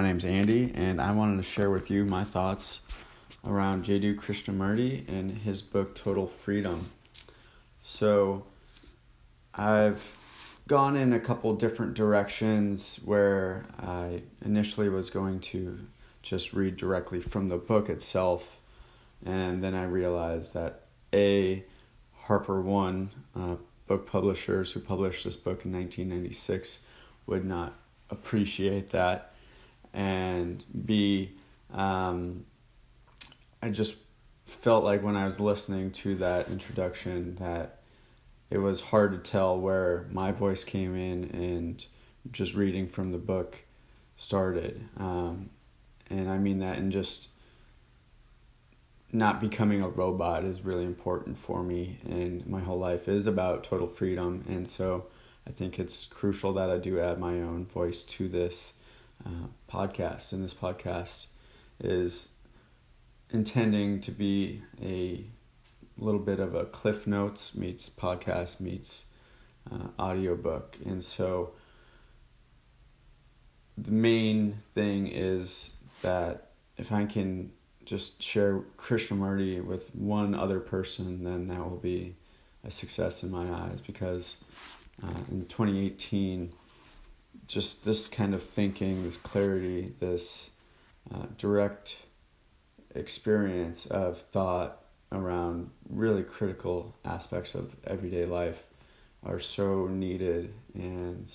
name's Andy, and I wanted to share with you my thoughts around Jiddu Krishnamurti and his book Total Freedom. So, I've gone in a couple different directions where I initially was going to just read directly from the book itself, and then I realized that A, Harper One, uh, book publishers who published this book in 1996, would not appreciate that, and B, um, I just felt like when I was listening to that introduction that it was hard to tell where my voice came in and just reading from the book started. Um, and I mean that in just not becoming a robot is really important for me and my whole life is about total freedom and so I think it's crucial that I do add my own voice to this uh, podcast. And this podcast is intending to be a little bit of a Cliff Notes meets podcast meets uh, audiobook. And so the main thing is that if I can just share Krishnamurti with one other person, then that will be a success in my eyes because uh, in 2018, just this kind of thinking, this clarity, this uh, direct experience of thought around really critical aspects of everyday life are so needed. And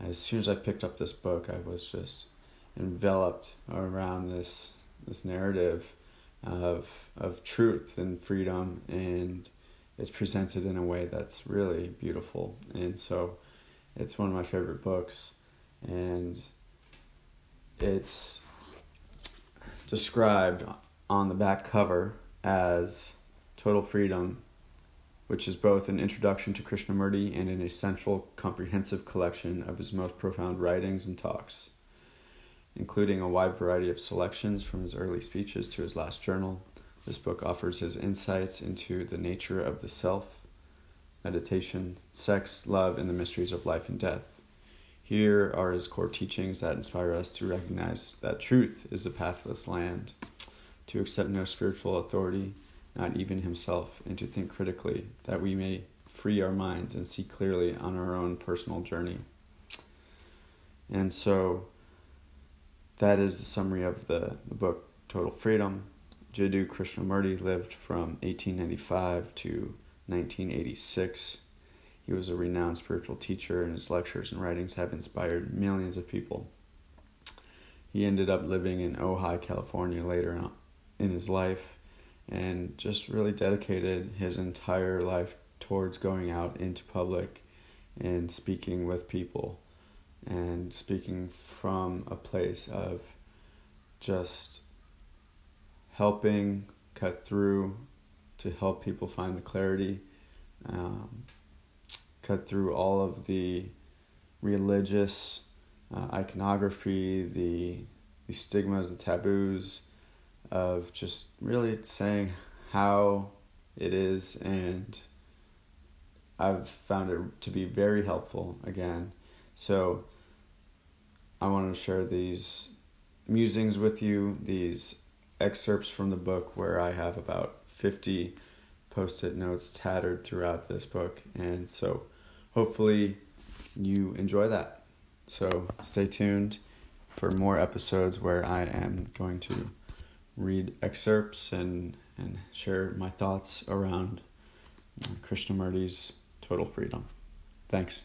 as soon as I picked up this book, I was just enveloped around this this narrative of of truth and freedom and it's presented in a way that's really beautiful. And so it's one of my favorite books. And it's described on the back cover as Total Freedom, which is both an introduction to Krishnamurti and an essential, comprehensive collection of his most profound writings and talks, including a wide variety of selections from his early speeches to his last journal this book offers his insights into the nature of the self, meditation, sex, love, and the mysteries of life and death. Here are his core teachings that inspire us to recognize that truth is a pathless land, to accept no spiritual authority, not even himself, and to think critically that we may free our minds and see clearly on our own personal journey. And so that is the summary of the, the book Total Freedom. Jiddu Krishnamurti lived from 1895 to 1986. He was a renowned spiritual teacher, and his lectures and writings have inspired millions of people. He ended up living in Ojai, California later in his life, and just really dedicated his entire life towards going out into public and speaking with people and speaking from a place of just helping cut through to help people find the clarity, um, cut through all of the religious uh, iconography, the, the stigmas, the taboos of just really saying how it is and I've found it to be very helpful again. So I want to share these musings with you, these excerpts from the book where I have about 50 post it notes tattered throughout this book. And so hopefully you enjoy that. So stay tuned for more episodes where I am going to read excerpts and, and share my thoughts around Krishnamurti's total freedom. Thanks.